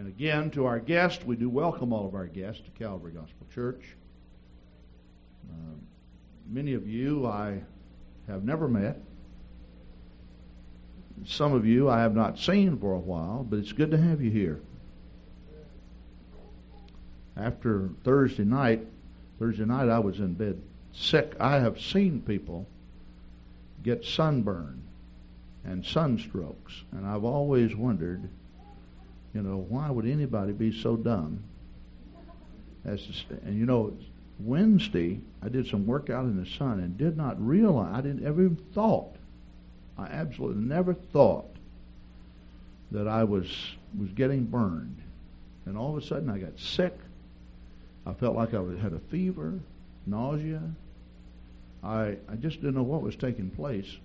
And again, to our guests, we do welcome all of our guests to Calvary Gospel Church. Uh, many of you I have never met. Some of you I have not seen for a while, but it's good to have you here. After Thursday night, Thursday night I was in bed sick. I have seen people get sunburn and sunstrokes, and I've always wondered, you know, why would anybody be so dumb as to, and you know, Wednesday I did some work out in the sun and did not realize I didn't ever even thought I absolutely never thought that I was was getting burned, and all of a sudden I got sick. I felt like I had a fever, nausea. I I just didn't know what was taking place,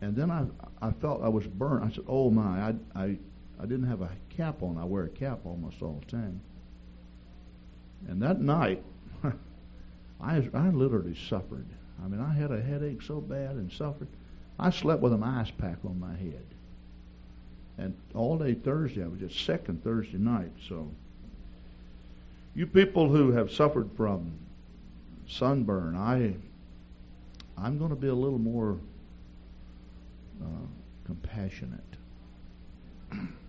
and then I I felt I was burned. I said, "Oh my!" I I I didn't have a cap on. I wear a cap almost all the time. And that night, I I literally suffered. I mean, I had a headache so bad and suffered. I slept with an ice pack on my head. And all day Thursday, I was just sick and Thursday night. So, you people who have suffered from sunburn, I, I'm going to be a little more uh, compassionate.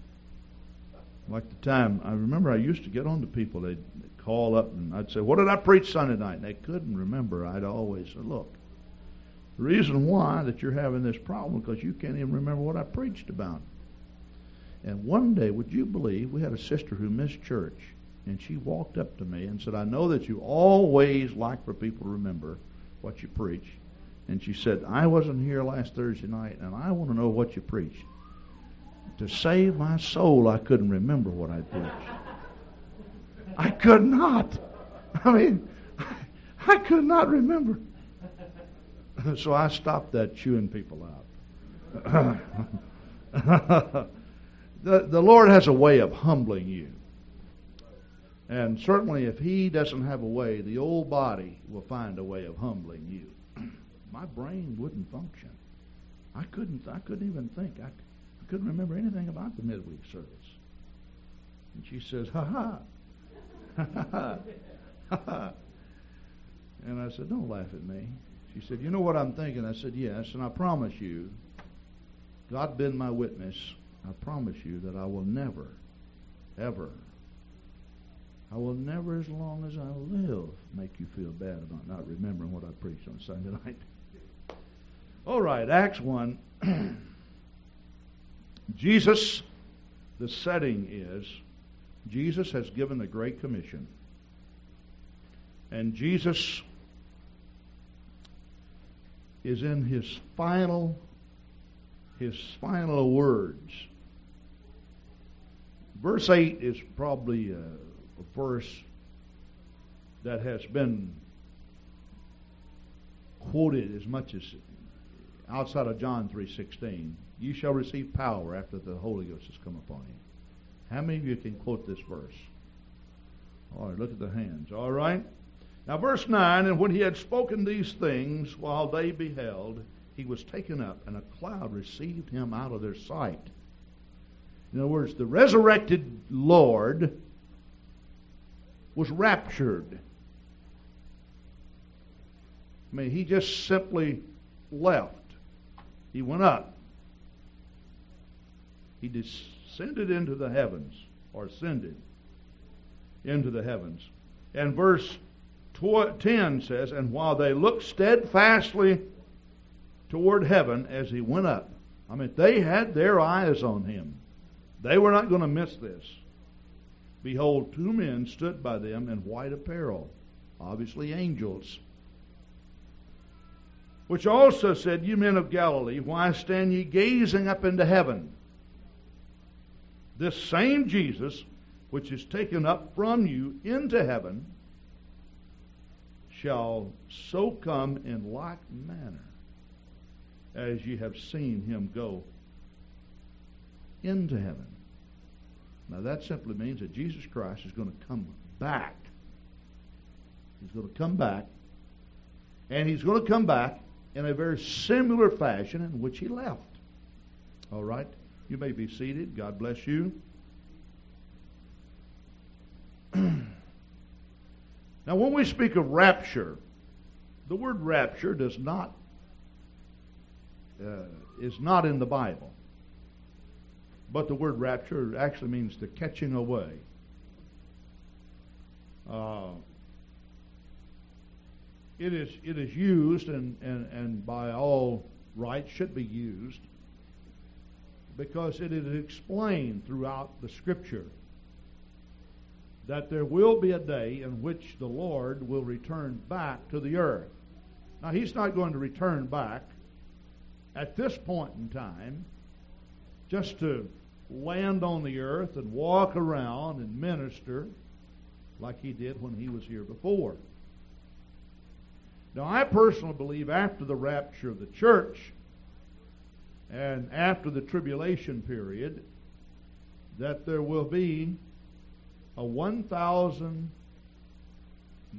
like the time, I remember I used to get on to people. They'd call up and I'd say, "What did I preach Sunday night?" And they couldn't remember. I'd always say, "Look, the reason why that you're having this problem because you can't even remember what I preached about. And one day, would you believe, we had a sister who missed church, and she walked up to me and said, I know that you always like for people to remember what you preach. And she said, I wasn't here last Thursday night, and I want to know what you preached. To save my soul, I couldn't remember what I preached. I could not. I mean, I could not remember. so I stopped that chewing people out. the, the Lord has a way of humbling you. And certainly, if He doesn't have a way, the old body will find a way of humbling you. My brain wouldn't function. I couldn't. I couldn't even think. I, couldn't remember anything about the midweek service. And she says, "Ha ha, ha ha, ha ha." And I said, "Don't laugh at me." She said, You know what I'm thinking? I said, Yes, and I promise you, God been my witness, I promise you that I will never, ever, I will never, as long as I live, make you feel bad about not remembering what I preached on Sunday night. All right, Acts 1. Jesus, the setting is Jesus has given the Great Commission. And Jesus is in his final his final words. Verse 8 is probably a, a verse that has been quoted as much as outside of John 3:16. You shall receive power after the Holy Ghost has come upon you. How many of you can quote this verse? All right, look at the hands. All right. Now, verse 9 And when he had spoken these things while they beheld, he was taken up, and a cloud received him out of their sight. In other words, the resurrected Lord was raptured. I mean, he just simply left. He went up. He descended into the heavens, or ascended into the heavens. And verse 10 says, And while they looked steadfastly toward heaven as he went up, I mean, they had their eyes on him. They were not going to miss this. Behold, two men stood by them in white apparel, obviously angels, which also said, You men of Galilee, why stand ye gazing up into heaven? This same Jesus, which is taken up from you into heaven, shall so come in like manner as ye have seen him go into heaven. Now that simply means that Jesus Christ is going to come back. He's going to come back, and he's going to come back in a very similar fashion in which he left. All right? You may be seated. God bless you. now, when we speak of rapture, the word rapture does not uh, is not in the Bible. But the word rapture actually means the catching away. Uh, it is it is used and, and, and by all rights should be used because it is explained throughout the scripture that there will be a day in which the Lord will return back to the earth. Now he's not going to return back at this point in time just to land on the earth and walk around and minister like he did when he was here before. Now, I personally believe after the rapture of the church and after the tribulation period, that there will be a 1,000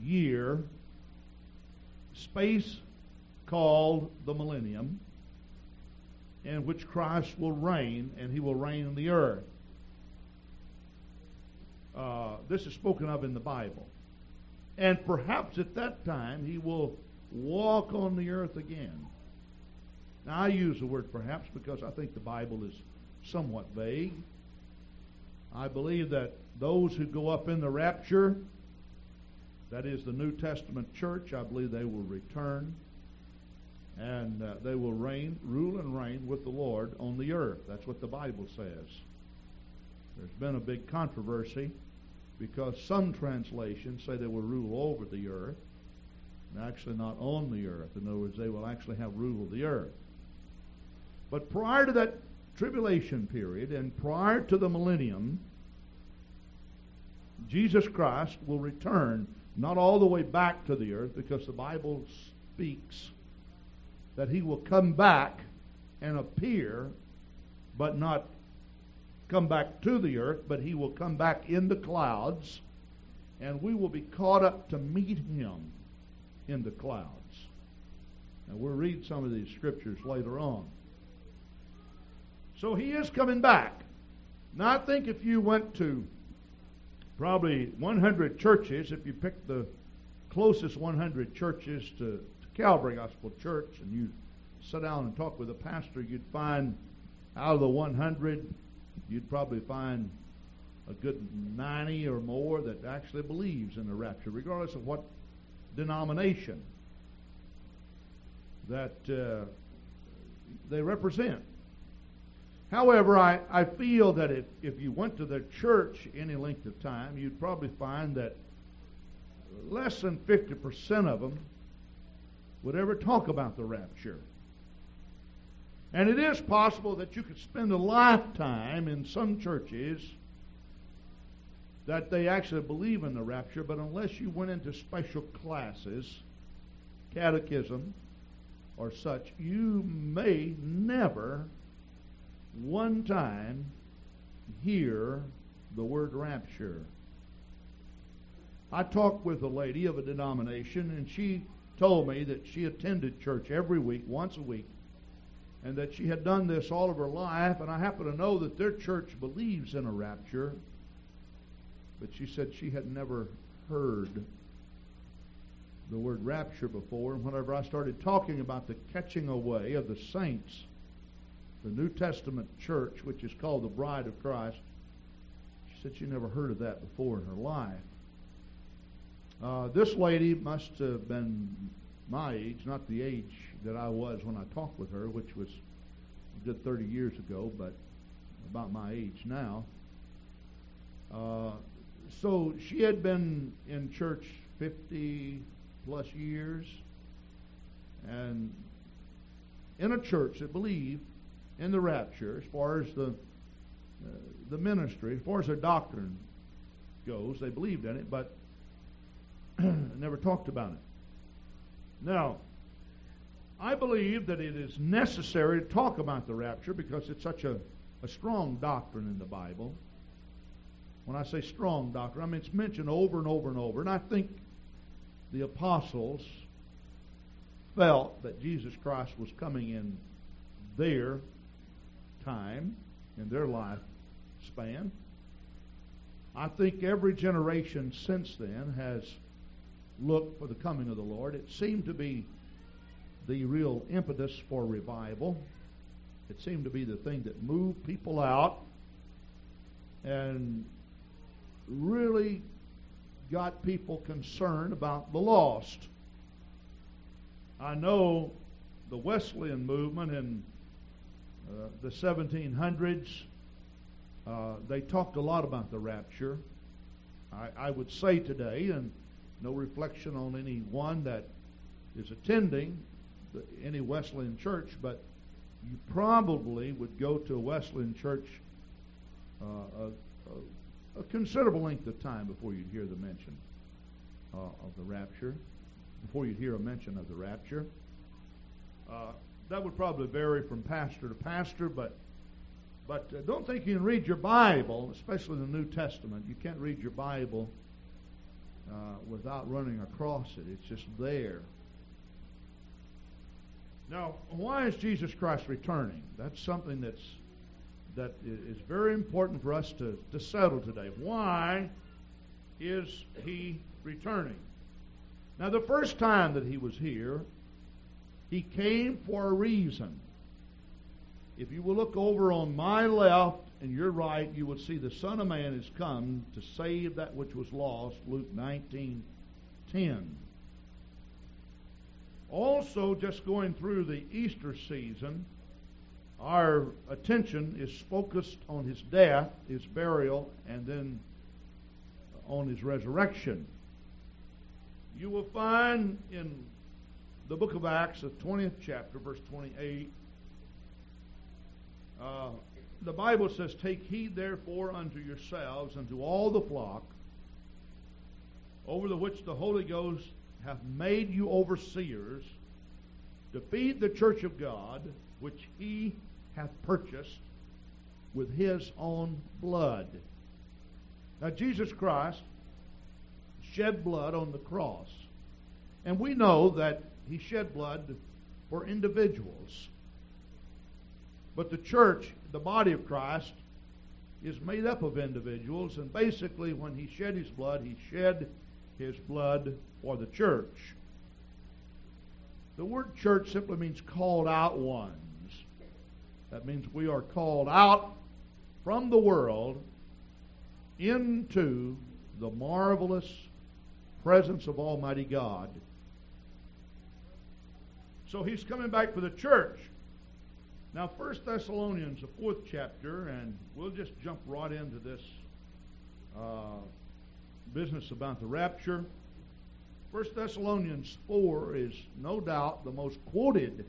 year space called the millennium in which Christ will reign, and he will reign in the earth. Uh, this is spoken of in the Bible. And perhaps at that time he will walk on the earth again. Now, I use the word perhaps because I think the Bible is somewhat vague. I believe that those who go up in the rapture, that is the New Testament church, I believe they will return and uh, they will reign, rule and reign with the Lord on the earth. That's what the Bible says. There's been a big controversy because some translations say they will rule over the earth, and actually not on the earth. In other words, they will actually have rule of the earth. But prior to that tribulation period and prior to the millennium, Jesus Christ will return not all the way back to the earth because the Bible speaks that he will come back and appear, but not come back to the earth, but he will come back in the clouds, and we will be caught up to meet him in the clouds. And we'll read some of these scriptures later on. So he is coming back. Now, I think if you went to probably 100 churches, if you picked the closest 100 churches to Calvary Gospel Church and you sit down and talk with a pastor, you'd find out of the 100, you'd probably find a good 90 or more that actually believes in the rapture, regardless of what denomination that uh, they represent. However, I, I feel that if, if you went to the church any length of time, you'd probably find that less than 50% of them would ever talk about the rapture. And it is possible that you could spend a lifetime in some churches that they actually believe in the rapture, but unless you went into special classes, catechism, or such, you may never one time hear the word rapture. I talked with a lady of a denomination, and she told me that she attended church every week, once a week, and that she had done this all of her life. And I happen to know that their church believes in a rapture, but she said she had never heard the word rapture before. And whenever I started talking about the catching away of the saints, the New Testament church, which is called the Bride of Christ, she said she never heard of that before in her life. Uh, this lady must have been my age, not the age that I was when I talked with her, which was a good 30 years ago, but about my age now. Uh, so she had been in church 50 plus years and in a church that believed in the rapture as far as the uh, the ministry, as far as their doctrine goes, they believed in it, but never talked about it. Now, I believe that it is necessary to talk about the rapture because it's such a, a strong doctrine in the Bible. When I say strong doctrine, I mean it's mentioned over and over and over. And I think the apostles felt that Jesus Christ was coming in their time, in their life span. I think every generation since then has looked for the coming of the Lord. It seemed to be the real impetus for revival. It seemed to be the thing that moved people out and really got people concerned about the lost. I know the Wesleyan movement uh, the 1700s, uh, they talked a lot about the rapture. I, I would say today, and no reflection on anyone that is attending the, any Wesleyan church, but you probably would go to a Wesleyan church uh, a, a, considerable length of time before you'd hear the mention uh, of the rapture, before you'd hear a mention of the rapture. Uh, that would probably vary from pastor to pastor, but but uh, don't think you can read your Bible, especially the New Testament. You can't read your Bible uh, without running across it. It's just there. Now, why is Jesus Christ returning? That's something that's that is very important for us to, to settle today. Why is he returning? Now, the first time that he was here, he came for a reason. If you will look over on my left and your right, you will see the Son of Man has come to save that which was lost, Luke 19 10. Also, just going through the Easter season, our attention is focused on his death, his burial, and then on his resurrection. You will find in the book of Acts, the 20th chapter, verse 28, uh, the Bible says, Take heed therefore unto yourselves and to all the flock, over the which the Holy Ghost hath made you overseers to feed the church of God, which he hath purchased with his own blood. Now, Jesus Christ shed blood on the cross. And we know that he shed blood for individuals. But the church, the body of Christ, is made up of individuals, and basically, when he shed his blood, he shed his blood for the church. The word church simply means called out ones. That means we are called out from the world into the marvelous presence of Almighty God. So he's coming back for the church. Now, First Thessalonians, the fourth chapter, and we'll just jump right into this uh, business about the rapture. First Thessalonians 4 is no doubt the most quoted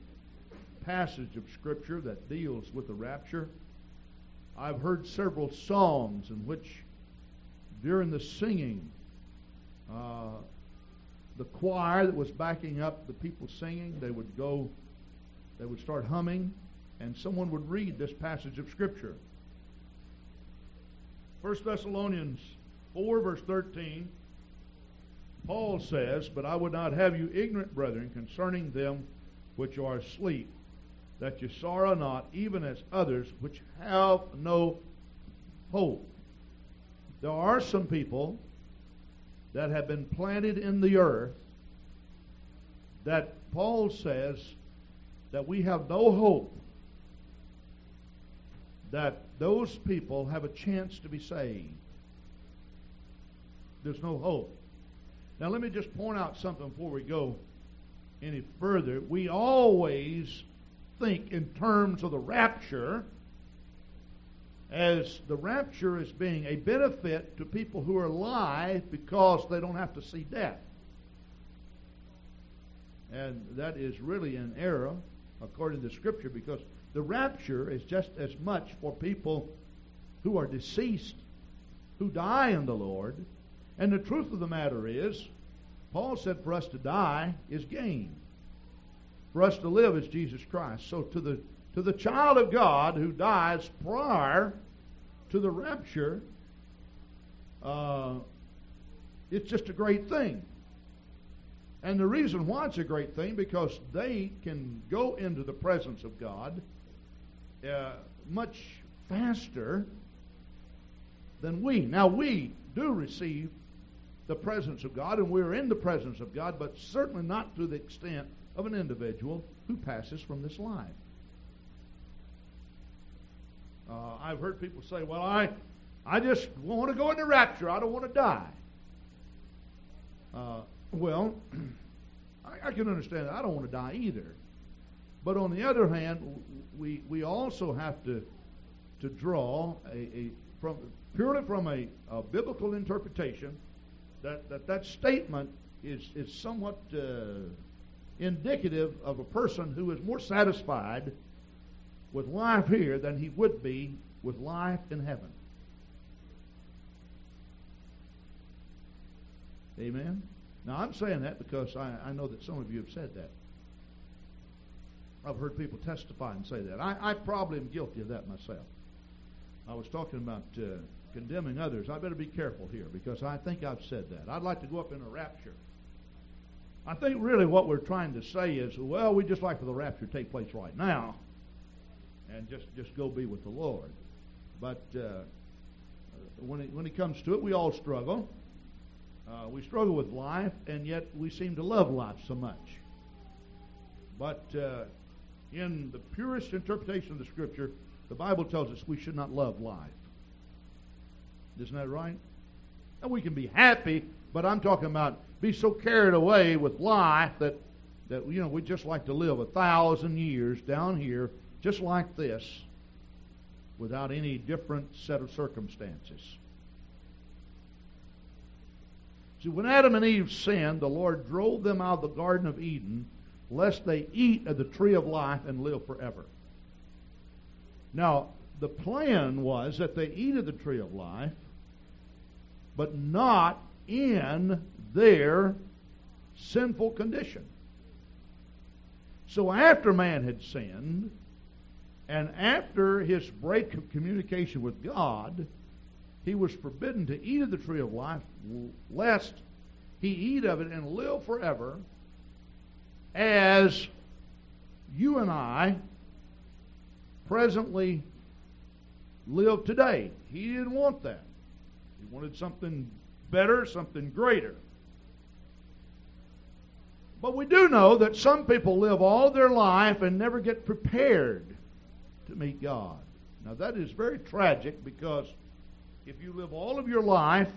passage of Scripture that deals with the rapture. I've heard several psalms in which, during the singing, uh, the choir that was backing up the people singing, they would go, they would start humming, and someone would read this passage of Scripture. 1 Thessalonians 4, verse 13. Paul says, But I would not have you ignorant, brethren, concerning them which are asleep, that you sorrow not, even as others which have no hope. There are some people that have been planted in the earth that Paul says that we have no hope that those people have a chance to be saved. There's no hope. Now, let me just point out something before we go any further. We always think in terms of the rapture as the rapture as being a benefit to people who are alive because they don't have to see death. And that is really an error according to Scripture because the rapture is just as much for people who are deceased, who die in the Lord, and the truth of the matter is, Paul said for us to die is gain. For us to live is Jesus Christ. So to the to the child of God who dies prior to the rapture, uh, it's just a great thing. And the reason why it's a great thing because they can go into the presence of God uh, much faster than we. Now we do receive the presence of God, and we're in the presence of God, but certainly not to the extent of an individual who passes from this life. Uh, I've heard people say, well, I, I just want to go into rapture. I don't want to die. Uh, well, I, I, can understand that. I don't want to die either. But on the other hand, we, we also have to, to draw a, a from, purely from a, a biblical interpretation that that, that statement is, is somewhat uh, indicative of a person who is more satisfied with life here than he would be with life in heaven. Amen? Now, I'm saying that because I, I know that some of you have said that. I've heard people testify and say that. I, I probably am guilty of that myself. I was talking about uh, condemning others. I better be careful here because I think I've said that. I'd like to go up in a rapture. I think really what we're trying to say is, well, we just like for the rapture to take place right now and just, just go be with the Lord. But uh, when, it, when it comes to it, we all struggle. Uh, we struggle with life, and yet we seem to love life so much. But uh, in the purest interpretation of the Scripture, the Bible tells us we should not love life. Isn't that right? And we can be happy, but I'm talking about be so carried away with life that, that you know, we just like to live a thousand years down here just like this without any different set of circumstances. See, when Adam and Eve sinned, the Lord drove them out of the Garden of Eden lest they eat of the tree of life and live forever. Now, the plan was that they eat of the tree of life, but not in their sinful condition. So after man had sinned, and after his break of communication with God, he was forbidden to eat of the tree of life, lest he eat of it and live forever, as you and I presently live today. He didn't want that. He wanted something better, something greater. But we do know that some people live all their life and never get prepared to meet God. Now, that is very tragic because if you live all of your life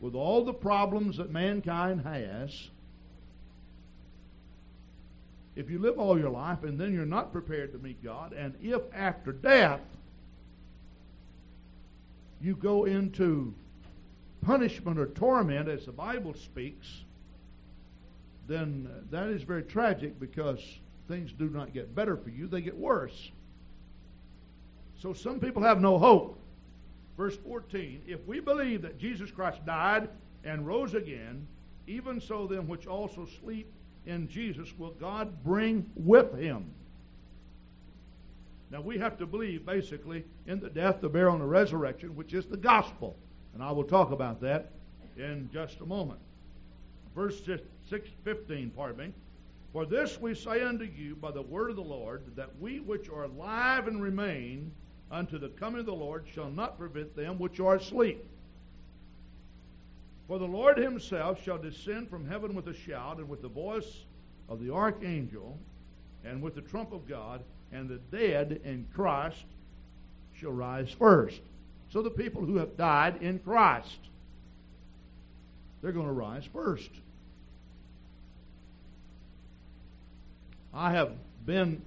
with all the problems that mankind has, if you live all your life and then you're not prepared to meet God, and if after death you go into punishment or torment as the Bible speaks, then that is very tragic because things do not get better for you, they get worse. So some people have no hope. Verse 14 If we believe that Jesus Christ died and rose again, even so them which also sleep in Jesus will God bring with him. Now we have to believe basically in the death, the burial, and the resurrection, which is the gospel. And I will talk about that in just a moment. Verse 6, 15, pardon me. For this we say unto you by the word of the Lord, that we which are alive and remain unto the coming of the Lord shall not prevent them which are asleep. For the Lord himself shall descend from heaven with a shout, and with the voice of the archangel, and with the trump of God, and the dead in Christ shall rise first. So the people who have died in Christ, they're going to rise first. I have been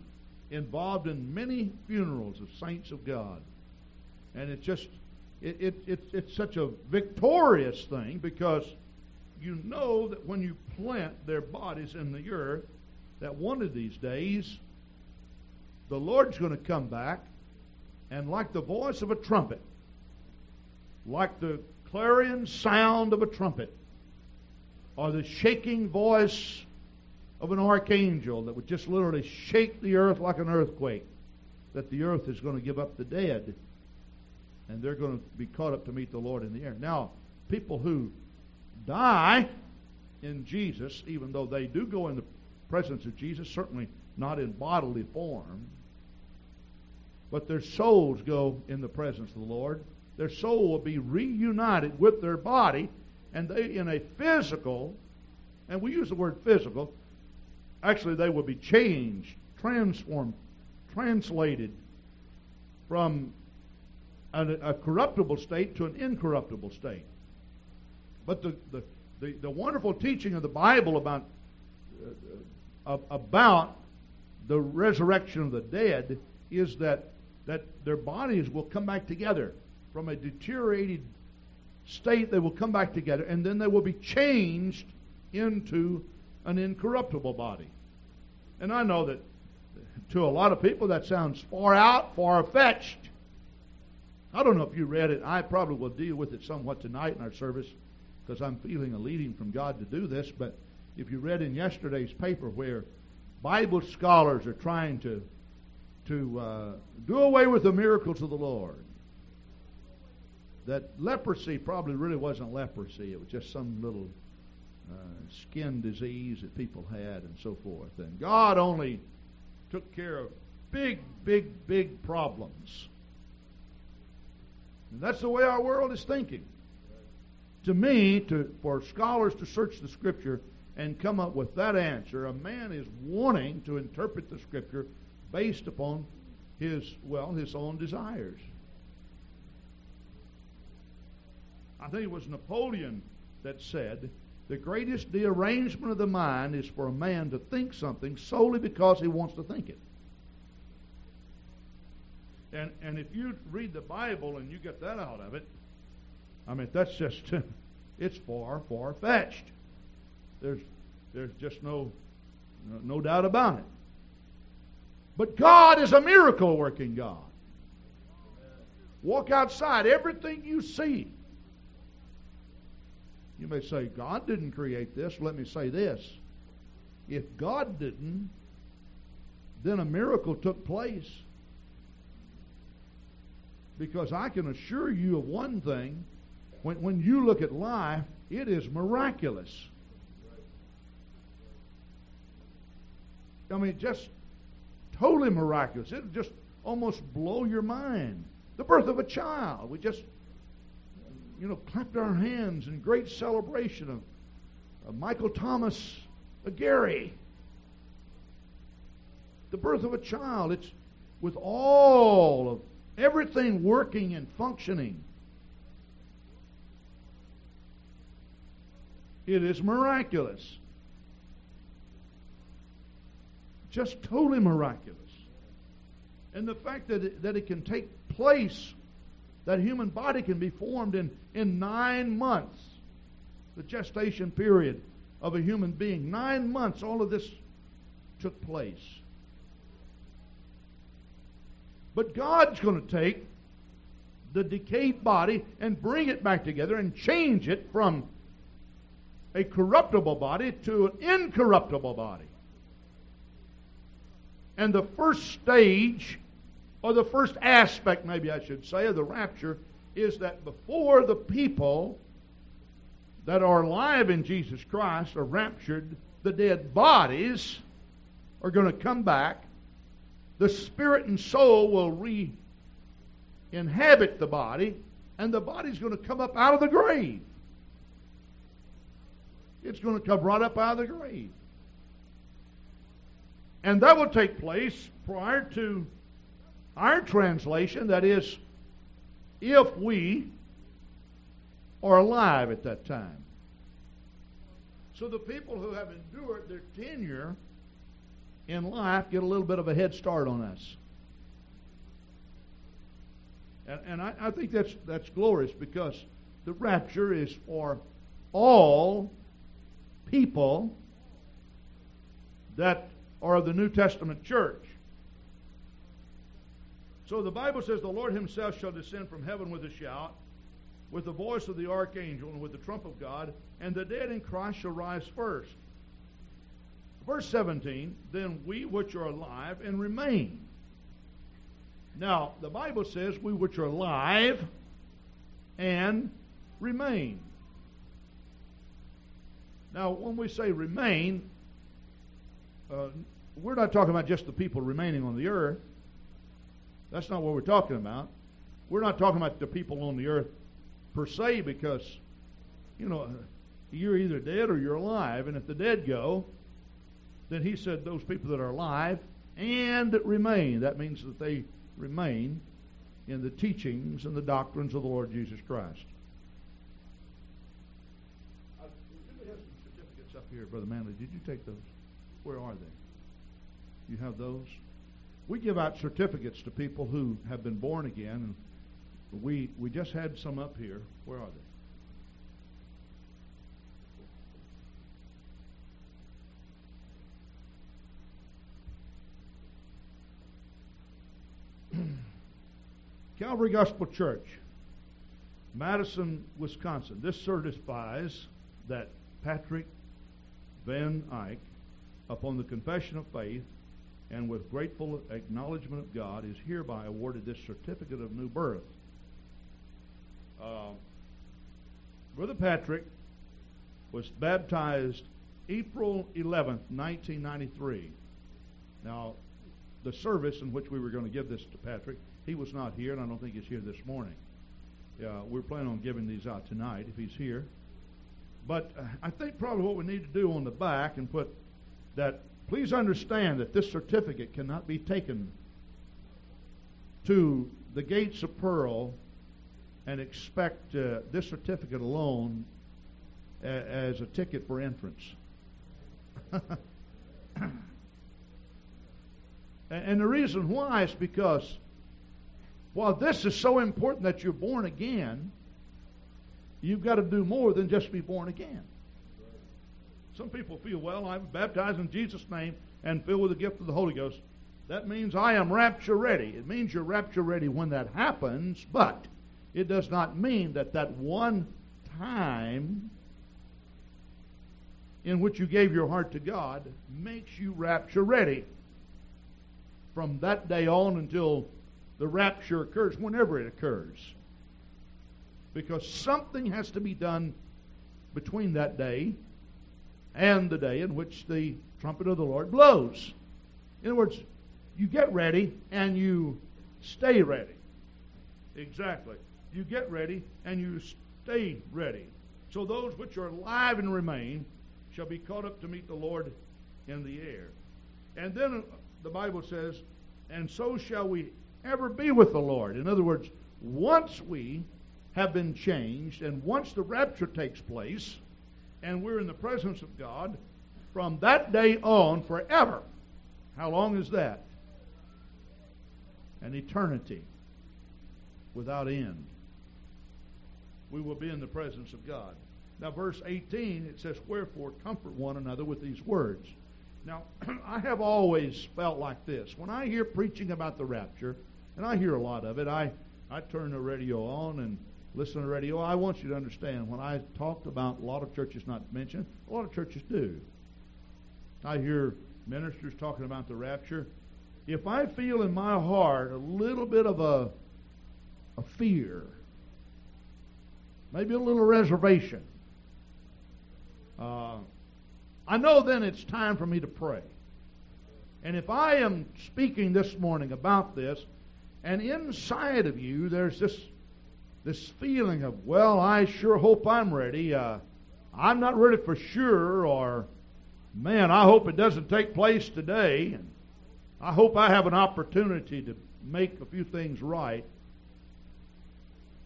involved in many funerals of saints of God. And it's just, it, it, it, it's such a victorious thing because you know that when you plant their bodies in the earth, that one of these days, the Lord's going to come back and like the voice of a trumpet, like the clarion sound of a trumpet, or the shaking voice of an archangel that would just literally shake the earth like an earthquake, that the earth is going to give up the dead and they're going to be caught up to meet the Lord in the air. Now, people who die in Jesus, even though they do go in the presence of Jesus, certainly not in bodily form, but their souls go in the presence of the Lord. Their soul will be reunited with their body, and they, in a physical, and we use the word physical, actually they will be changed, transformed, translated from a, a corruptible state to an incorruptible state. But the, the, the, the wonderful teaching of the Bible about, uh, about the resurrection of the dead is that, that their bodies will come back together from a deteriorated state. They will come back together, and then they will be changed into an incorruptible body. And I know that to a lot of people that sounds far out, far fetched. I don't know if you read it. I probably will deal with it somewhat tonight in our service because I'm feeling a leading from God to do this. But if you read in yesterday's paper where Bible scholars are trying to to uh, do away with the miracles of the Lord, that leprosy probably really wasn't leprosy. It was just some little uh, skin disease that people had and so forth. And God only took care of big, big, big problems. And that's the way our world is thinking. To me, to, for scholars to search the Scripture and come up with that answer, a man is wanting to interpret the Scripture based upon his, well, his own desires. I think it was Napoleon that said, the greatest derangement of the mind is for a man to think something solely because he wants to think it. And, and if you read the Bible and you get that out of it, I mean, that's just, it's far, far fetched. There's, there's just no, no doubt about it. But God is a miracle working God. Walk outside, everything you see you may say, God didn't create this. Let me say this. If God didn't, then a miracle took place. Because I can assure you of one thing when, when you look at life, it is miraculous. I mean, just totally miraculous. It just almost blow your mind. The birth of a child. We just you know, clapped our hands in great celebration of, of Michael Thomas Gary. The birth of a child. It's with all of everything working and functioning. It is miraculous. Just totally miraculous. And the fact that it, that it can take place that human body can be formed in, in nine months. The gestation period of a human being. Nine months, all of this took place. But God's going to take the decayed body and bring it back together and change it from a corruptible body to an incorruptible body. And the first stage or the first aspect, maybe I should say, of the rapture is that before the people that are alive in Jesus Christ are raptured, the dead bodies are going to come back. The spirit and soul will re inhabit the body, and the body's going to come up out of the grave. It's going to come right up out of the grave. And that will take place prior to our translation, that is, if we are alive at that time. So the people who have endured their tenure in life get a little bit of a head start on us. And, and I, I think that's, that's glorious because the rapture is for all people that are of the New Testament church. So the Bible says, The Lord himself shall descend from heaven with a shout, with the voice of the archangel, and with the trump of God, and the dead in Christ shall rise first. Verse 17, Then we which are alive and remain. Now, the Bible says, We which are alive and remain. Now, when we say remain, uh, we're not talking about just the people remaining on the earth. That's not what we're talking about. We're not talking about the people on the earth per se because you know, you're either dead or you're alive. And if the dead go, then he said those people that are alive and that remain. That means that they remain in the teachings and the doctrines of the Lord Jesus Christ. Uh, we have some certificates up here, Brother Manley. Did you take those? Where are they? You have those? We give out certificates to people who have been born again. And we, we just had some up here. Where are they? Calvary Gospel Church, Madison, Wisconsin. This certifies that Patrick Van Eyck, upon the confession of faith and with grateful acknowledgement of God, is hereby awarded this certificate of new birth. Uh, Brother Patrick was baptized April 11th, 1993. Now, the service in which we were going to give this to Patrick, he was not here, and I don't think he's here this morning. We're planning on giving these out tonight if he's here. But uh, I think probably what we need to do on the back and put that please understand that this certificate cannot be taken to the gates of pearl and expect uh, this certificate alone a- as a ticket for entrance. and the reason why is because while this is so important that you're born again, you've got to do more than just be born again. Some people feel, well, I'm baptized in Jesus' name and filled with the gift of the Holy Ghost. That means I am rapture ready. It means you're rapture ready when that happens, but it does not mean that that one time in which you gave your heart to God makes you rapture ready. From that day on until the rapture occurs, whenever it occurs. Because something has to be done between that day and the day in which the trumpet of the Lord blows. In other words, you get ready and you stay ready. Exactly. You get ready and you stay ready. So those which are alive and remain shall be caught up to meet the Lord in the air. And then uh, the Bible says, and so shall we ever be with the Lord. In other words, once we have been changed and once the rapture takes place, and we're in the presence of God from that day on forever. How long is that? An eternity without end. We will be in the presence of God. Now, verse 18, it says, Wherefore comfort one another with these words. Now, I have always felt like this. When I hear preaching about the rapture, and I hear a lot of it, I, I turn the radio on and listen to the radio. I want you to understand when I talked about a lot of churches not mentioned, a lot of churches do. I hear ministers talking about the rapture. If I feel in my heart a little bit of a, a fear, maybe a little reservation, uh, I know then it's time for me to pray. And if I am speaking this morning about this, and inside of you there's this this feeling of, well, I sure hope I'm ready. Uh, I'm not ready for sure, or, man, I hope it doesn't take place today. And I hope I have an opportunity to make a few things right.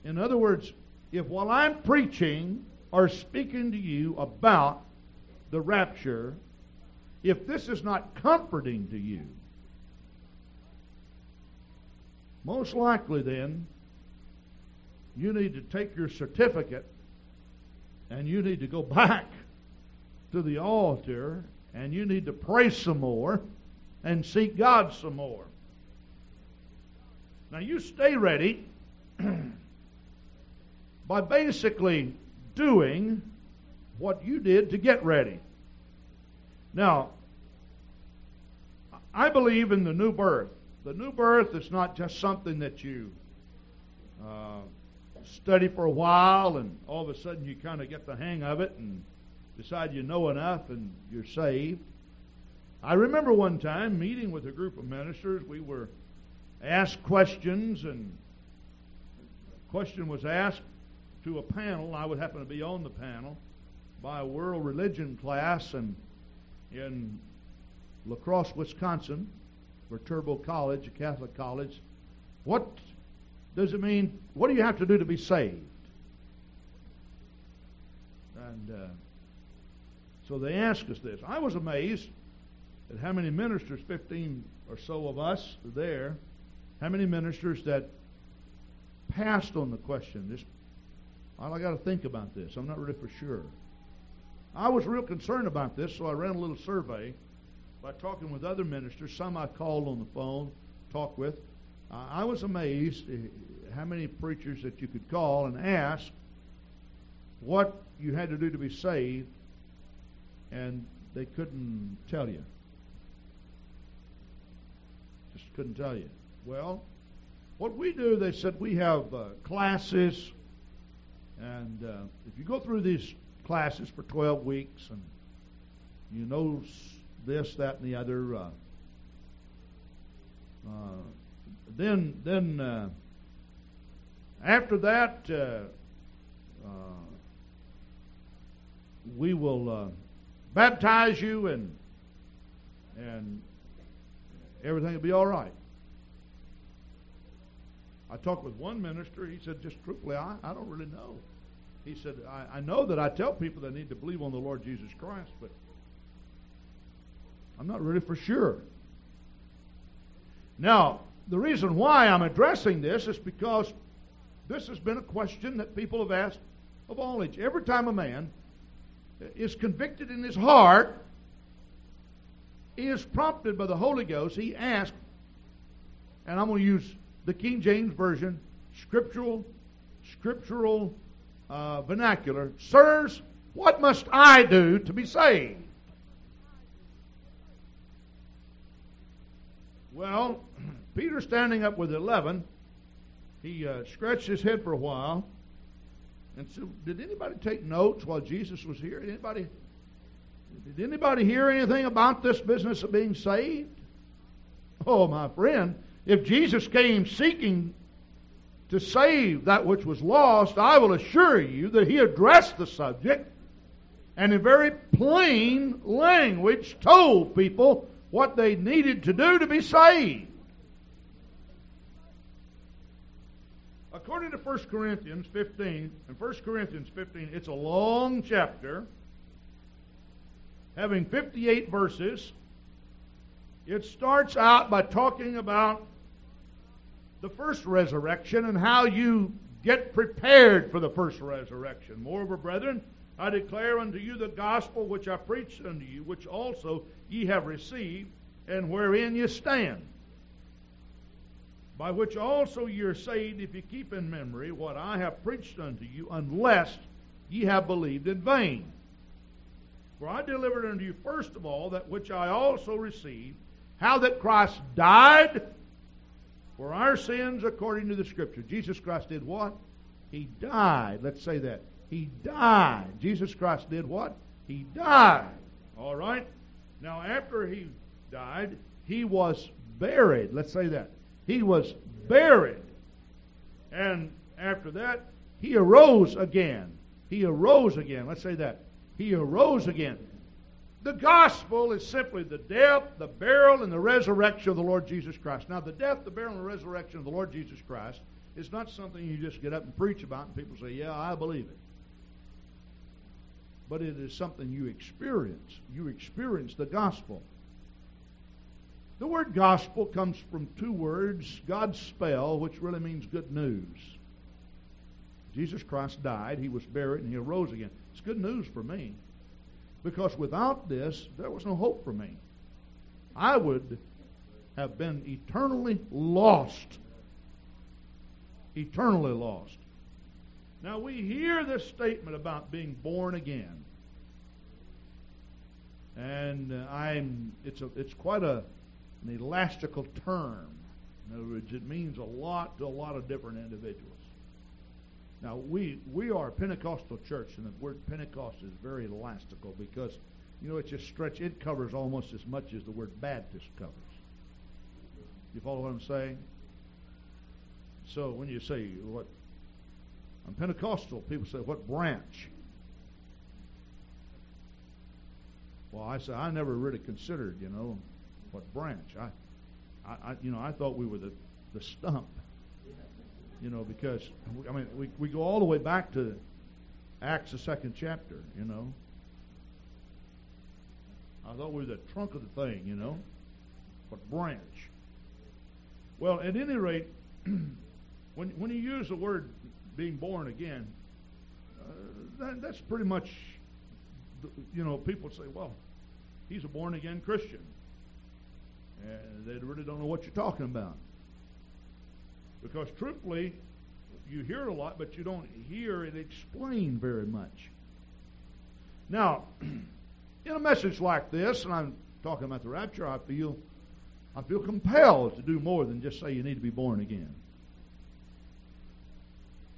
In other words, if while I'm preaching or speaking to you about the rapture, if this is not comforting to you, most likely then you need to take your certificate and you need to go back to the altar and you need to pray some more and seek God some more. Now, you stay ready by basically doing what you did to get ready. Now, I believe in the new birth. The new birth is not just something that you uh, study for a while, and all of a sudden you kind of get the hang of it and decide you know enough and you're saved. I remember one time meeting with a group of ministers. We were asked questions, and a question was asked to a panel. I would happen to be on the panel by a world religion class and in La Crosse, Wisconsin, Viterbo College, a Catholic college. What does it mean? What do you have to do to be saved? And uh, so they asked us this. I was amazed at how many ministers, 15 or so of us there, how many ministers that passed on the question. Just, I got to think about this. I'm not really for sure. I was real concerned about this, so I ran a little survey by talking with other ministers. Some I called on the phone, talked with. I was amazed eh, how many preachers that you could call and ask what you had to do to be saved, and they couldn't tell you. Just couldn't tell you. Well, what we do, they said we have uh, classes, and uh, if you go through these classes for 12 weeks and you know this, that, and the other, uh, uh then then uh, after that uh, we will baptize you and and everything will be all right. I talked with one minister. He said, just truthfully, I, I don't really know. He said, I, I know that I tell people they need to believe on the Lord Jesus Christ, but I'm not really for sure. Now, the reason why I'm addressing this is because this has been a question that people have asked of all age. Every time a man is convicted in his heart, he is prompted by the Holy Ghost, he asks, and I'm going to use the King James Version, scriptural, scriptural uh, vernacular. Sirs, what must I do to be saved? Well, Peter standing up with eleven, he uh, scratched his head for a while and said, "Did anybody take notes while Jesus was here? Anybody? Did anybody hear anything about this business of being saved?" Oh, my friend, if Jesus came seeking to save that which was lost, I will assure you that he addressed the subject and in very plain language told people what they needed to do to be saved. According to 1 Corinthians 15, and 1 Corinthians 15, it's a long chapter having 58 verses. It starts out by talking about the first resurrection and how you get prepared for the first resurrection. Moreover, brethren, I declare unto you the gospel which I preached unto you, which also ye have received, and wherein ye stand. By which also ye are saved, if ye keep in memory what I have preached unto you, unless ye have believed in vain. For I delivered unto you first of all that which I also received, how that Christ died for our sins according to the Scripture. Jesus Christ did what? He died. Let's say that. He died. Jesus Christ did what? He died. All right? Now, after he died, he was buried. Let's say that. He was buried. And after that, he arose again. He arose again. Let's say that. He arose again. The gospel is simply the death, the burial, and the resurrection of the Lord Jesus Christ. Now, the death, the burial, and the resurrection of the Lord Jesus Christ is not something you just get up and preach about and people say, Yeah, I believe it. But it is something you experience. You experience the gospel. The word gospel comes from two words God's spell, which really means good news. Jesus Christ died, he was buried, and he arose again. It's good news for me. Because without this, there was no hope for me. I would have been eternally lost. Eternally lost. Now we hear this statement about being born again. And uh, I'm it's a it's quite a an elastical term. In other words, it means a lot to a lot of different individuals. Now, we, we are a Pentecostal church, and the word Pentecost is very elastical because, you know, it's just stretch. It covers almost as much as the word Baptist covers. You follow what I'm saying? So when you say what I'm Pentecostal. People say, what branch? Well, I say, I never really considered, you know, what branch. I, I, I you know, I thought we were the, the stump. You know, because, I mean, we, we go all the way back to Acts, the second chapter, you know. I thought we were the trunk of the thing, you know. What branch? Well, at any rate, when when you use the word being born again, uh, that, that's pretty much, you know, people say, well, he's a born again Christian. They really don't know what you're talking about. Because truthfully, you hear a lot, but you don't hear it explained very much. Now, in a message like this, and I'm talking about the rapture, I feel I feel compelled to do more than just say you need to be born again.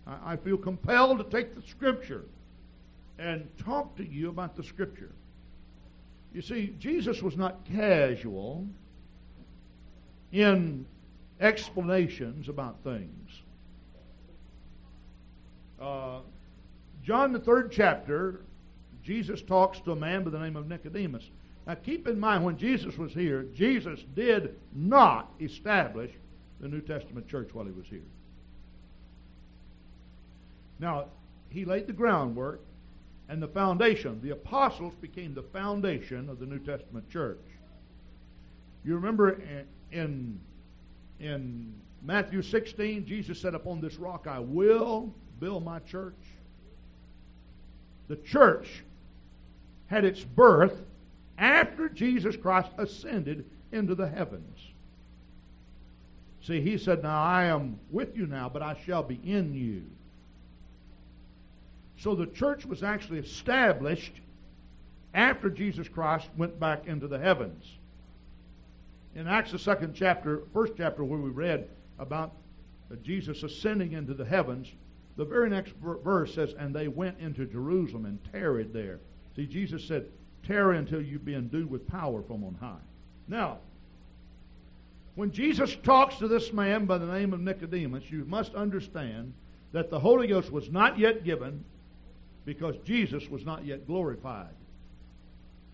I, I feel compelled to take the Scripture and talk to you about the Scripture. You see, Jesus was not casual in explanations about things. Uh, John, the third chapter, Jesus talks to a man by the name of Nicodemus. Now, keep in mind, when Jesus was here, Jesus did not establish the New Testament church while he was here. Now, he laid the groundwork and the foundation. The apostles became the foundation of the New Testament church. You remember in, in Matthew 16, Jesus said, Upon this rock I will build my church. The church had its birth after Jesus Christ ascended into the heavens. See, he said, Now I am with you now, but I shall be in you. So the church was actually established after Jesus Christ went back into the heavens. In Acts, the second chapter, first chapter, where we read about Jesus ascending into the heavens, the very next verse says, And they went into Jerusalem and tarried there. See, Jesus said, Tarry until you be endued with power from on high. Now, when Jesus talks to this man by the name of Nicodemus, you must understand that the Holy Ghost was not yet given because Jesus was not yet glorified.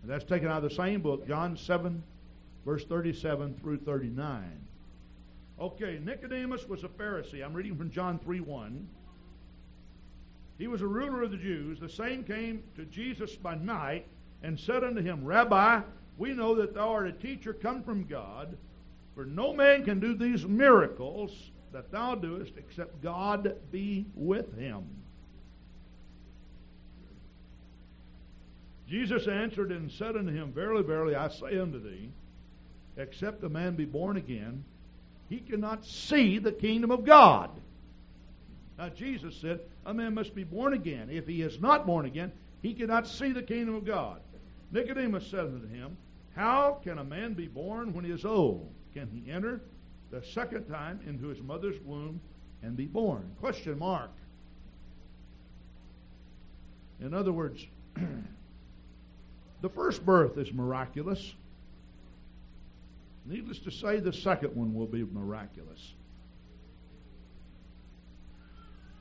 And that's taken out of the same book, John 7, verse 37 through 39. Okay, Nicodemus was a Pharisee. I'm reading from John 3 1. He was a ruler of the Jews. The same came to Jesus by night and said unto him, Rabbi, we know that thou art a teacher come from God, for no man can do these miracles that thou doest except God be with him. Jesus answered and said unto him, Verily, verily, I say unto thee, except a man be born again, he cannot see the kingdom of God. Now, Jesus said, A man must be born again. If he is not born again, he cannot see the kingdom of God. Nicodemus said unto him, How can a man be born when he is old? Can he enter the second time into his mother's womb and be born? Question mark. In other words, the first birth is miraculous. Needless to say, the second one will be miraculous.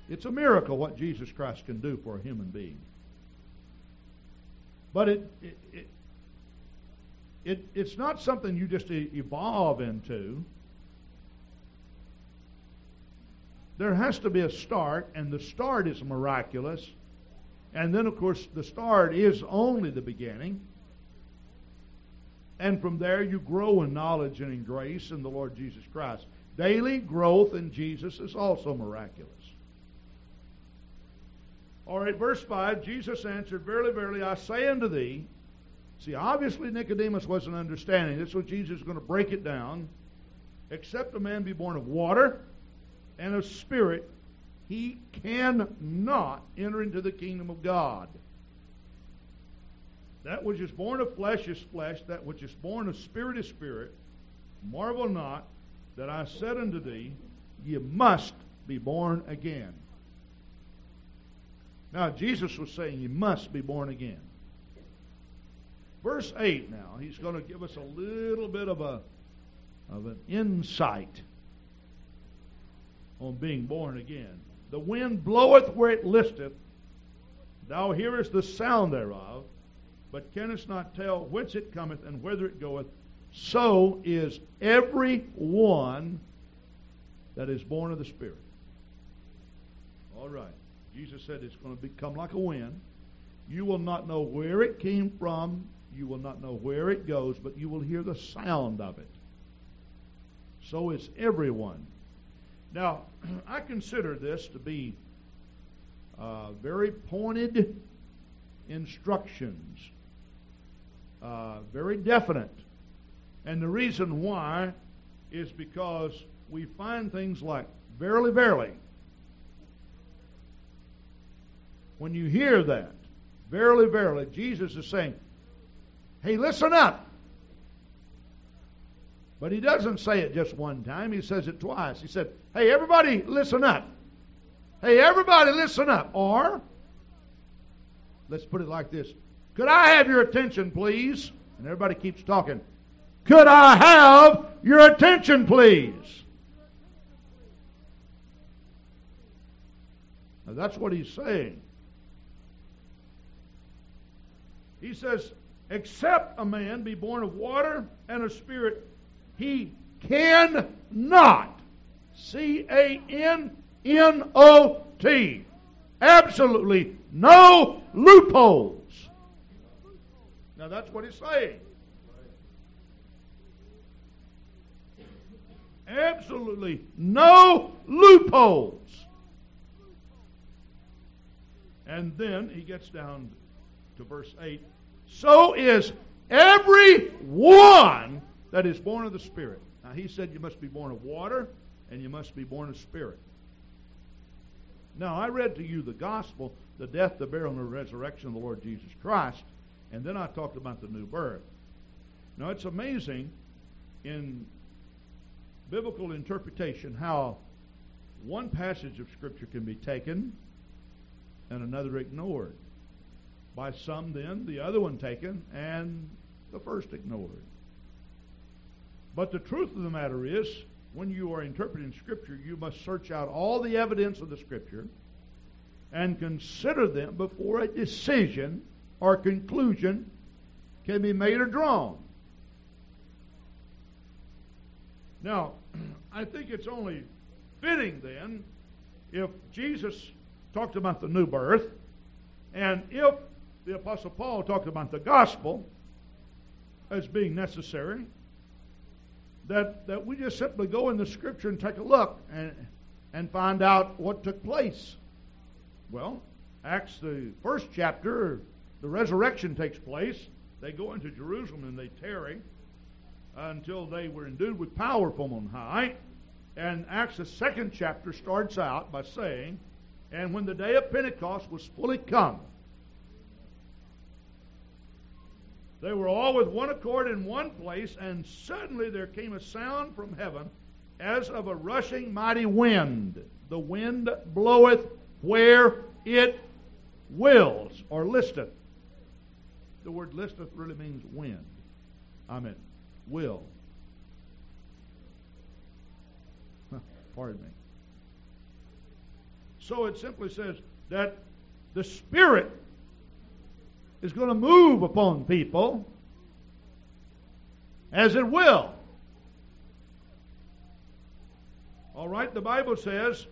It's a miracle what Jesus Christ can do for a human being. But it, it, it, it it's not something you just evolve into. There has to be a start, and the start is miraculous. And then, of course, the start is only the beginning. And from there, you grow in knowledge and in grace in the Lord Jesus Christ. Daily growth in Jesus is also miraculous. All right, verse 5 Jesus answered, Verily, verily, I say unto thee. See, obviously Nicodemus wasn't understanding this, so Jesus is going to break it down. Except a man be born of water and of spirit, he cannot enter into the kingdom of God. That which is born of flesh is flesh, that which is born of spirit is spirit. Marvel not that I said unto thee, Ye must be born again. Now, Jesus was saying you must be born again. Verse 8 now, he's going to give us a little bit of a of an insight on being born again. the wind bloweth where it listeth, thou hearest the sound thereof, but canst not tell whence it cometh and whither it goeth. So is every one that is born of the Spirit. All right. Jesus said it's going to become like a wind. You will not know where it came from. You will not know where it goes, but you will hear the sound of it. So is everyone. Now, I consider this to be uh, very pointed instructions, uh, very definite. And the reason why is because we find things like, verily, verily. When you hear that, verily, verily, Jesus is saying, hey, listen up. But he doesn't say it just one time, he says it twice. He said, hey, everybody, listen up. Hey, everybody, listen up. Or, let's put it like this Could I have your attention, please? And everybody keeps talking. Could I have your attention, please? Now, that's what he's saying. He says, Except a man be born of water and of spirit, he cannot. C A N N O T. Absolutely no loopholes. Now that's what he's saying. Absolutely no loopholes. And then he gets down to verse 8. So is every one that is born of the Spirit. Now he said you must be born of water and you must be born of spirit. Now, I read to you the gospel, the death, the burial, and the resurrection of the Lord Jesus Christ, and then I talked about the new birth. Now, it's amazing in biblical interpretation how one passage of Scripture can be taken and another ignored. By some, then, the other one taken and the first ignored. But the truth of the matter is, when you are interpreting Scripture, you must search out all the evidence of the Scripture and consider them before a decision or conclusion can be made or drawn. Now, I think it's only fitting then if Jesus talked about the new birth and if the Apostle Paul talked about the gospel as being necessary, that, that we just simply go in the scripture and take a look and, and find out what took place. Well, Acts, the first chapter, the resurrection takes place. They go into Jerusalem and they tarry until they were endued with power from on high. And Acts, the second chapter, starts out by saying, And when the day of Pentecost was fully come, They were all with one accord in one place, and suddenly there came a sound from heaven as of a rushing mighty wind. The wind bloweth where it wills or listeth. The word listeth really means wind. I mean, will. Pardon me. So it simply says that the Spirit is going to move upon people as it will. All right, the Bible says,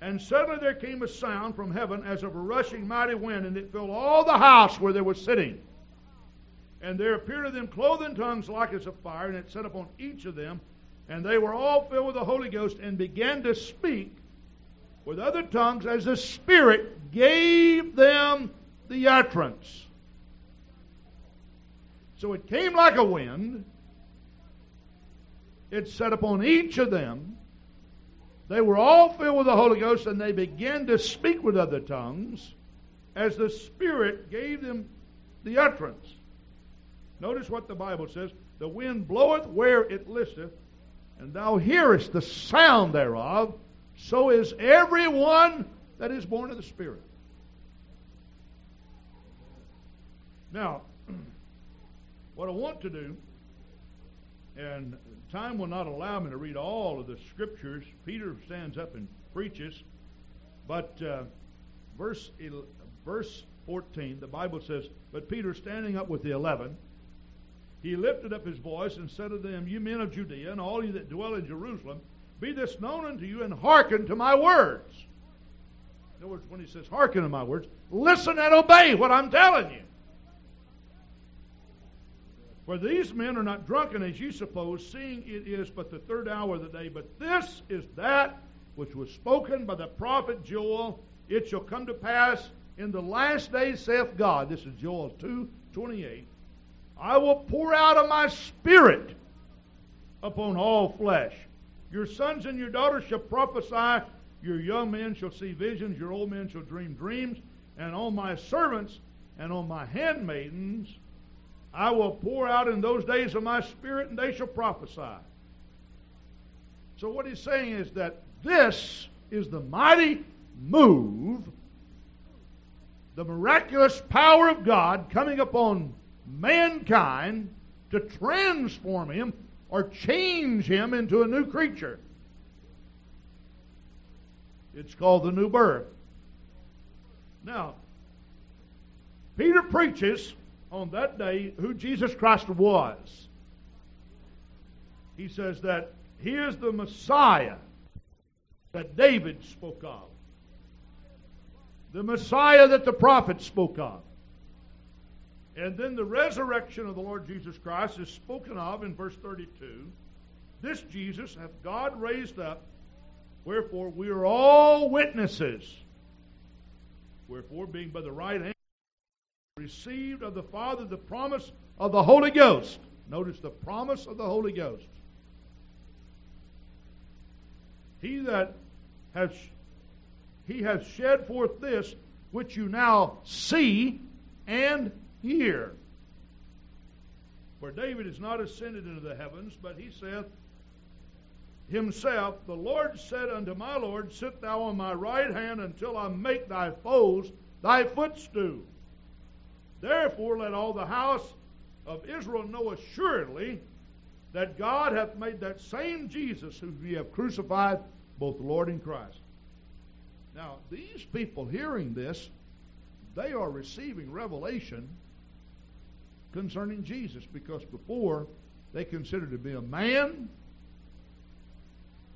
And suddenly there came a sound from heaven as of a rushing mighty wind, and it filled all the house where they were sitting. And there appeared to them cloven tongues like as of fire, and it set upon each of them. And they were all filled with the Holy Ghost and began to speak with other tongues as the Spirit gave them the utterance. So it came like a wind. It set upon each of them. They were all filled with the Holy Ghost, and they began to speak with other tongues as the Spirit gave them the utterance. Notice what the Bible says The wind bloweth where it listeth, and thou hearest the sound thereof. So is every one that is born of the Spirit. Now, what I want to do, and time will not allow me to read all of the scriptures, Peter stands up and preaches, But uh, verse verse 14, the Bible says, But Peter, standing up with the eleven, he lifted up his voice and said to them, You men of Judea, and all you that dwell in Jerusalem, be this known unto you, and hearken to my words. In other words, when he says hearken to my words, listen and obey what I'm telling you. For these men are not drunken as you suppose, seeing it is but the third hour of the day. But this is that which was spoken by the prophet Joel. It shall come to pass in the last days, saith God. This is Joel 2 28. I will pour out of my spirit upon all flesh. Your sons and your daughters shall prophesy, your young men shall see visions, your old men shall dream dreams, and on my servants and on my handmaidens I will pour out in those days of my spirit, and they shall prophesy. So, what he's saying is that this is the mighty move, the miraculous power of God coming upon mankind to transform him or change him into a new creature. It's called the new birth. Now, Peter preaches on that day who Jesus Christ was. He says that he is the Messiah that David spoke of, the Messiah that the prophets spoke of. And then the resurrection of the Lord Jesus Christ is spoken of in verse 32. This Jesus hath God raised up, wherefore we are all witnesses. Wherefore, being by the right hand, received of the Father the promise of the Holy Ghost. Notice the promise of the Holy Ghost. He that has he has shed forth this which you now see and hear. For David is not ascended into the heavens, but he saith himself, The Lord said unto my Lord, Sit thou on my right hand until I make thy foes thy footstool. Therefore, let all the house of Israel know assuredly that God hath made that same Jesus whom ye have crucified, both Lord and Christ. Now, these people hearing this, they are receiving revelation concerning Jesus because before they considered to be a man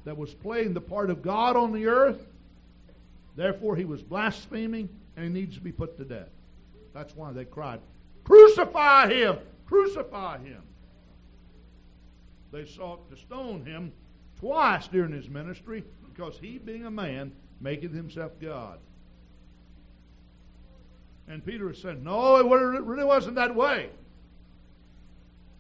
that was playing the part of God on the earth. Therefore, he was blaspheming and he needs to be put to death. That's why they cried, Crucify him! Crucify him! They sought to stone him twice during his ministry because he, being a man, maketh himself God. And Peter said, No, it really wasn't that way.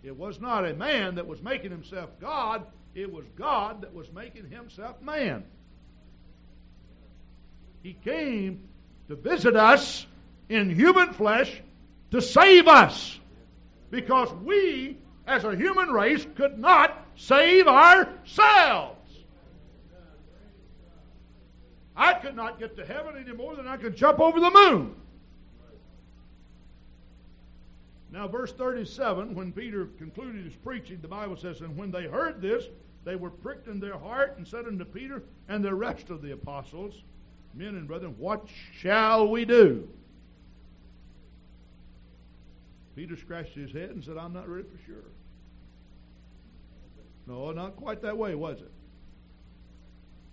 It was not a man that was making himself God, it was God that was making himself man. He came to visit us in human flesh to save us. Because we, as a human race, could not save ourselves. I could not get to heaven any more than I could jump over the moon. Now, verse 37, when Peter concluded his preaching, the Bible says, And when they heard this, they were pricked in their heart and said unto Peter and the rest of the apostles, Men and brethren, what shall we do? Peter scratched his head and said, I'm not ready for sure. No, not quite that way, was it?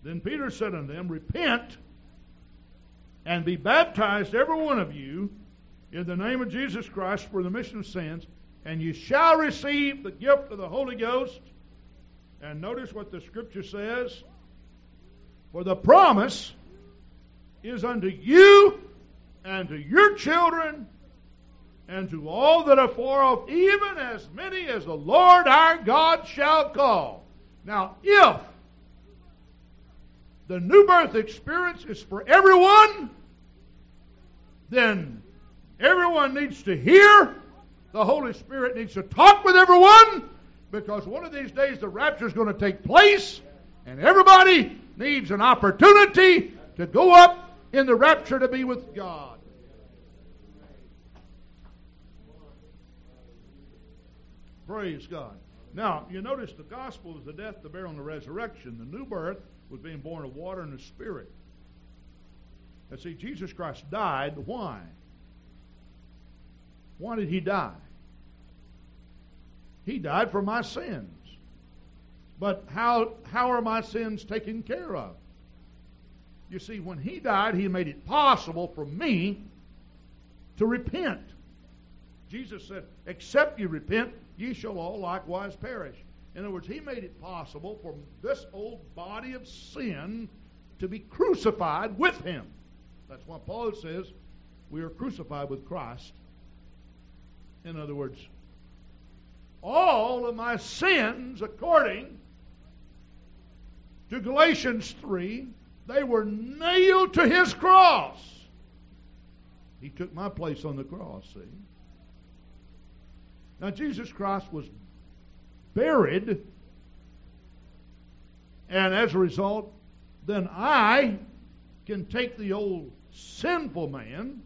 Then Peter said unto them, Repent and be baptized, every one of you, in the name of Jesus Christ for the remission of sins, and you shall receive the gift of the Holy Ghost. And notice what the Scripture says. For the promise is unto you and to your children and to all that are far off, even as many as the Lord our God shall call. Now, if the new birth experience is for everyone, then everyone needs to hear. The Holy Spirit needs to talk with everyone because one of these days the rapture is going to take place and everybody needs an opportunity to go up in the rapture to be with God. Praise God. Now, you notice the gospel is the death, the burial, and the resurrection. The new birth was being born of water and the Spirit. And see, Jesus Christ died. Why? Why did he die? He died for my sins. But how, how are my sins taken care of? You see, when he died, he made it possible for me to repent. Jesus said, Except you repent, ye shall all likewise perish. In other words, he made it possible for this old body of sin to be crucified with him. That's why Paul says we are crucified with Christ. In other words, all of my sins, according to Galatians 3, they were nailed to his cross. He took my place on the cross, see? Now, Jesus Christ was buried, and as a result, then I can take the old sinful man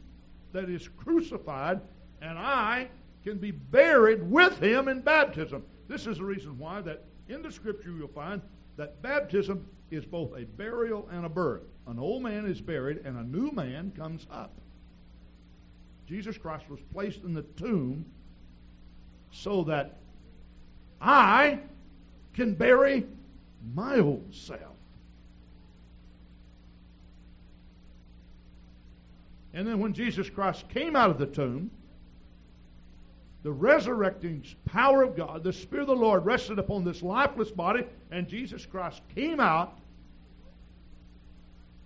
that is crucified, and I can be buried with him in baptism. This is the reason why that in the scripture you'll find that baptism is both a burial and a birth. An old man is buried and a new man comes up. Jesus Christ was placed in the tomb so that I can bury my old self. And then when Jesus Christ came out of the tomb, the resurrecting power of God, the Spirit of the Lord rested upon this lifeless body, and Jesus Christ came out.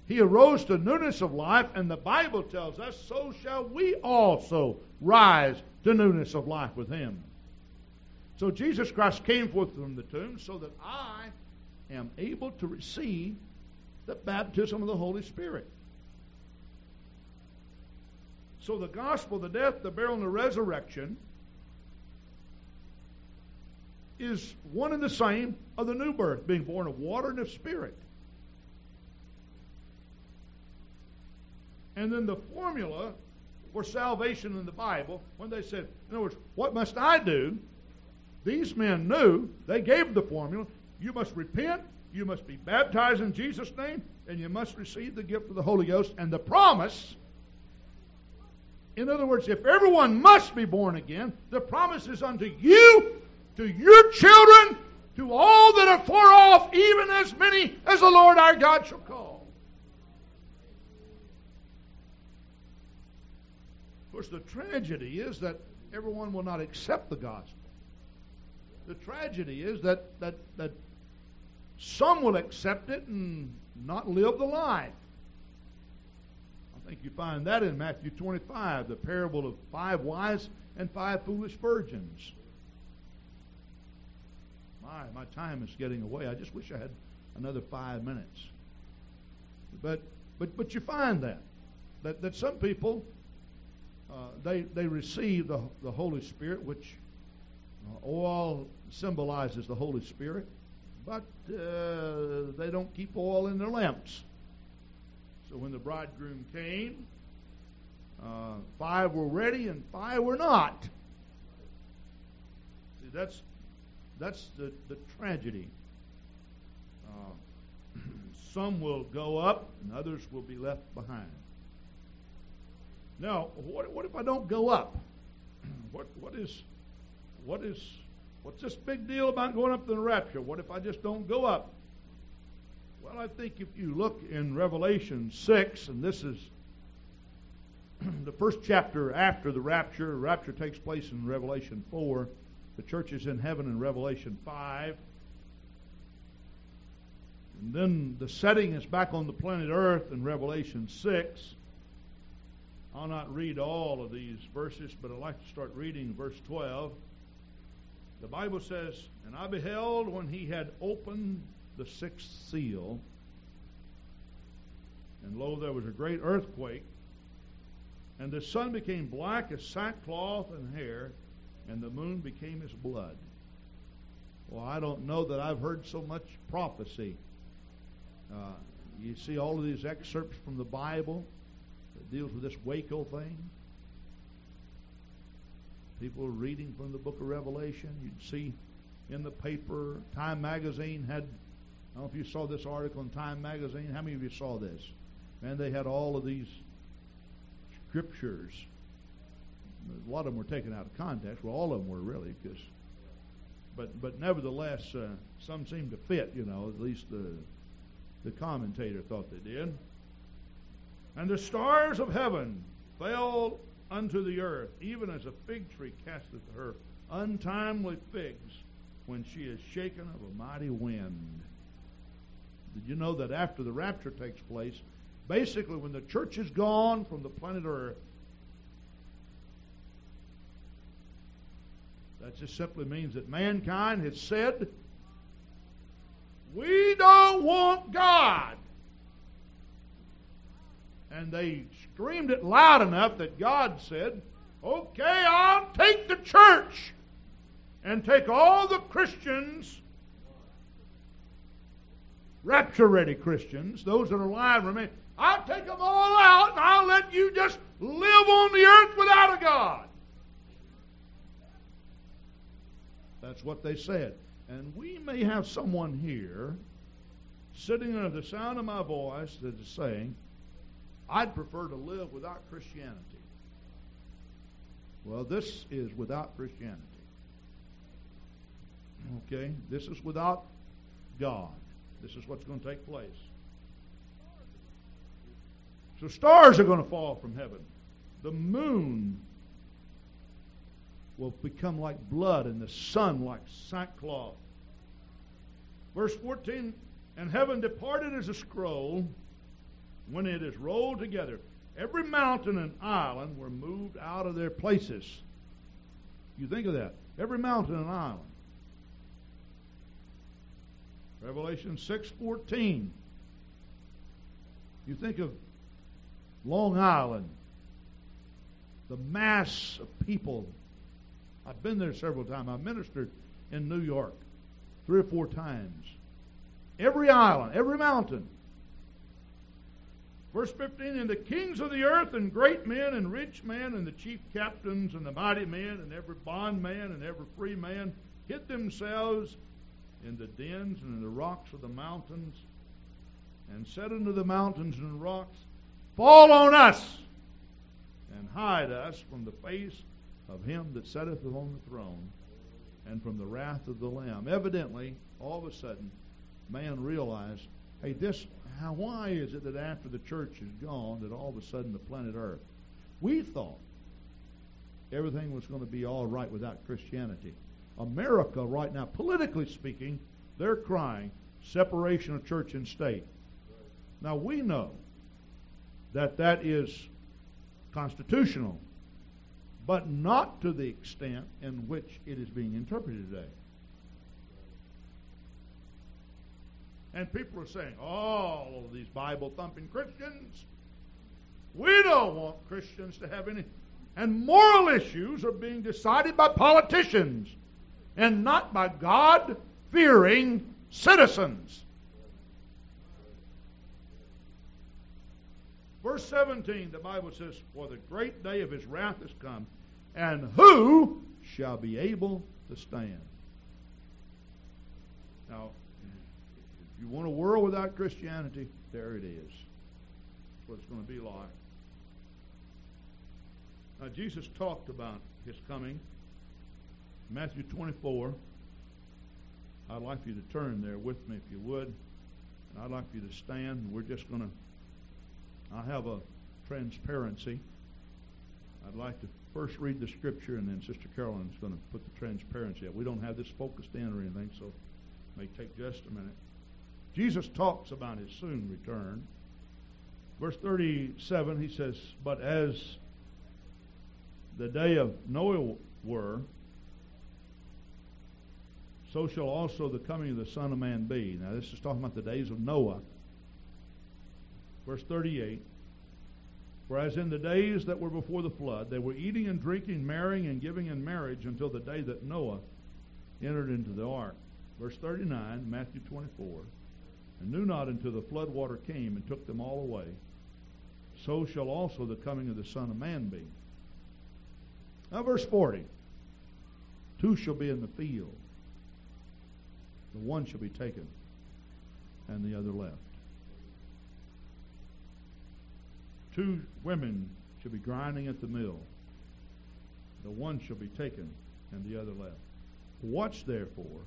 He arose to newness of life, and the Bible tells us, so shall we also rise to newness of life with Him. So Jesus Christ came forth from the tomb so that I am able to receive the baptism of the Holy Spirit. So the gospel, the death, the burial, and the resurrection is one and the same of the new birth, being born of water and of spirit. And then the formula for salvation in the Bible, when they said, in other words, what must I do? These men knew, they gave the formula. You must repent, you must be baptized in Jesus' name, and you must receive the gift of the Holy Ghost. And the promise, in other words, if everyone must be born again, the promise is unto you to your children, to all that are far off, even as many as the Lord our God shall call. Of course, the tragedy is that everyone will not accept the gospel. The tragedy is that, that, that some will accept it and not live the life. I think you find that in Matthew 25, the parable of five wise and five foolish virgins. My, my time is getting away. I just wish I had another five minutes. But, but, but you find that, that, that some people, uh, they, they receive the, the Holy Spirit, which uh, oil symbolizes the Holy Spirit, but uh, they don't keep oil in their lamps. So when the bridegroom came, uh, five were ready and five were not. See, that's that's the, the tragedy. Uh, some will go up and others will be left behind. Now, what, what if I don't go up? what, what is, what is, what's this big deal about going up to the rapture? What if I just don't go up? Well, I think if you look in Revelation 6, and this is the first chapter after the rapture, rapture takes place in Revelation 4. The church is in heaven in Revelation 5. And then the setting is back on the planet Earth in Revelation 6. I'll not read all of these verses, but I'd like to start reading verse 12. The Bible says, And I beheld when he had opened the sixth seal, and lo, there was a great earthquake, and the sun became black as sackcloth and hair, and the moon became as blood. Well, I don't know that I've heard so much prophecy. Uh, you see all of these excerpts from the Bible that deals with this Waco thing. People reading from the book of Revelation. You'd see in the paper, Time Magazine had, I don't know if you saw this article in Time Magazine. How many of you saw this? And they had all of these scriptures. A lot of them were taken out of context. Well, all of them were really, because. But but nevertheless, uh, some seemed to fit. You know, at least the the commentator thought they did. And the stars of heaven fell unto the earth, even as a fig tree casteth her untimely figs when she is shaken of a mighty wind. Did you know that after the rapture takes place, basically when the church is gone from the planet Earth, that just simply means that mankind has said, We don't want God. And they screamed it loud enough that God said, Okay, I'll take the church and take all the Christians, rapture ready Christians, those that are alive remain. I'll take them all out and I'll let you just live on the earth without a God. That's what they said. And we may have someone here sitting under the sound of my voice that is saying, I'd prefer to live without Christianity. Well, this is without Christianity. Okay? This is without God. This is what's going to take place. So stars are going to fall from heaven. The moon will become like blood and the sun like sackcloth. Verse 14 And heaven departed as a scroll when it is rolled together. Every mountain and island were moved out of their places. You think of that. Every mountain and island. Revelation 6:14. You think of Long Island, the mass of people. I've been there several times. I ministered in New York three or four times. Every island, every mountain. Verse 15, and the kings of the earth, and great men, and rich men, and the chief captains, and the mighty men, and every bondman, and every free man, hid themselves in the dens and in the rocks of the mountains, and said unto the mountains and rocks, Fall on us, and hide us from the face of him that sitteth upon the throne, and from the wrath of the Lamb. Evidently, all of a sudden, man realized, hey, this, how, why is it that after the church is gone, that all of a sudden the planet Earth, we thought everything was going to be all right without Christianity. America right now, politically speaking, they're crying separation of church and state. Now we know that that is constitutional, but not to the extent in which it is being interpreted today. And people are saying, all of these Bible thumping Christians, we don't want Christians to have any. And moral issues are being decided by politicians and not by God fearing citizens. Verse 17, the Bible says, For the great day of his wrath is come, and who shall be able to stand? Now, you want a world without Christianity, there it is. That's what it's going to be like. Now, Jesus talked about his coming. Matthew 24. I'd like you to turn there with me if you would. And I'd like you to stand. We're just going to, I have a transparency. I'd like to first read the scripture, and then Sister Carolyn's going to put the transparency up. We don't have this focused in or anything, so it may take just a minute. Jesus talks about his soon return. Verse 37, he says, But as the day of Noah were, so shall also the coming of the Son of Man be. Now, this is talking about the days of Noah. Verse 38 Whereas in the days that were before the flood, they were eating and drinking, marrying and giving in marriage until the day that Noah entered into the ark. Verse 39, Matthew 24 And knew not until the flood water came and took them all away. So shall also the coming of the Son of Man be. Now, verse 40 Two shall be in the field the one shall be taken and the other left. two women shall be grinding at the mill. The one shall be taken, and the other left. Watch therefore,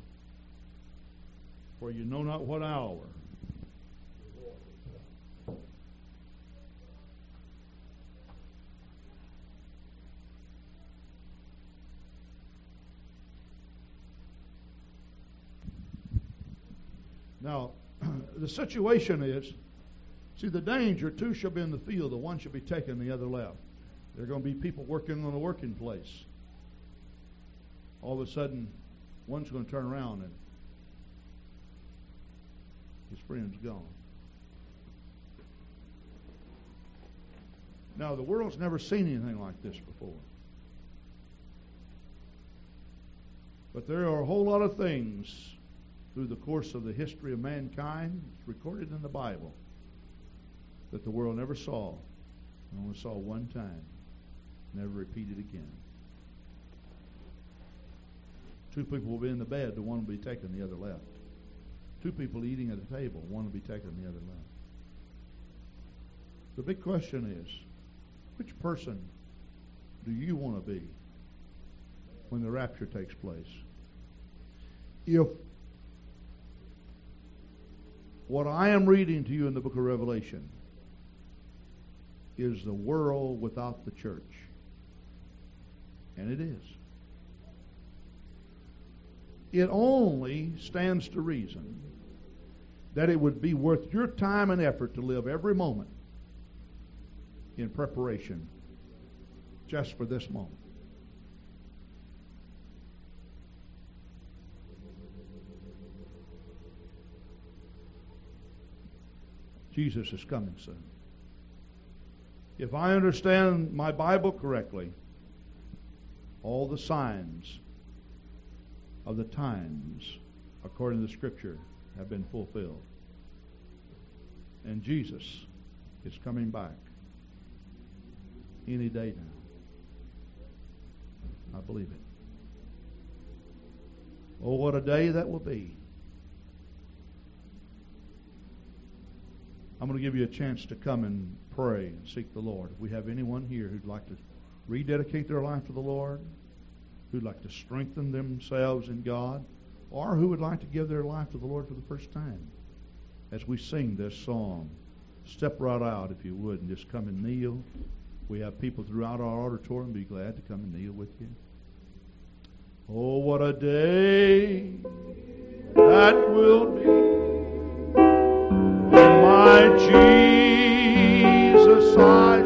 for you know not what hour Now, the situation is see, the danger two shall be in the field, the one shall be taken, the other left. There are going to be people working on a working place. All of a sudden, one's going to turn around and his friend's gone. Now, the world's never seen anything like this before. But there are a whole lot of things through the course of the history of mankind, it's recorded in the Bible, that the world never saw, only saw one time, never repeated again. Two people will be in the bed, the one will be taken, the other left. Two people eating at a table, one will be taken, the other left. The big question is, which person do you want to be when the rapture takes place? If what I am reading to you in the book of Revelation is the world without the church. And it is. It only stands to reason that it would be worth your time and effort to live every moment in preparation just for this moment. Jesus is coming soon. If I understand my Bible correctly, all the signs of the times, according to the Scripture, have been fulfilled. And Jesus is coming back any day now. I believe it. Oh, what a day that will be. I'm going to give you a chance to come and pray and seek the Lord. If we have anyone here who'd like to rededicate their life to the Lord, who'd like to strengthen themselves in God, or who would like to give their life to the Lord for the first time, as we sing this song, step right out if you would and just come and kneel. We have people throughout our auditorium be glad to come and kneel with you. Oh, what a day that will be Jesus, I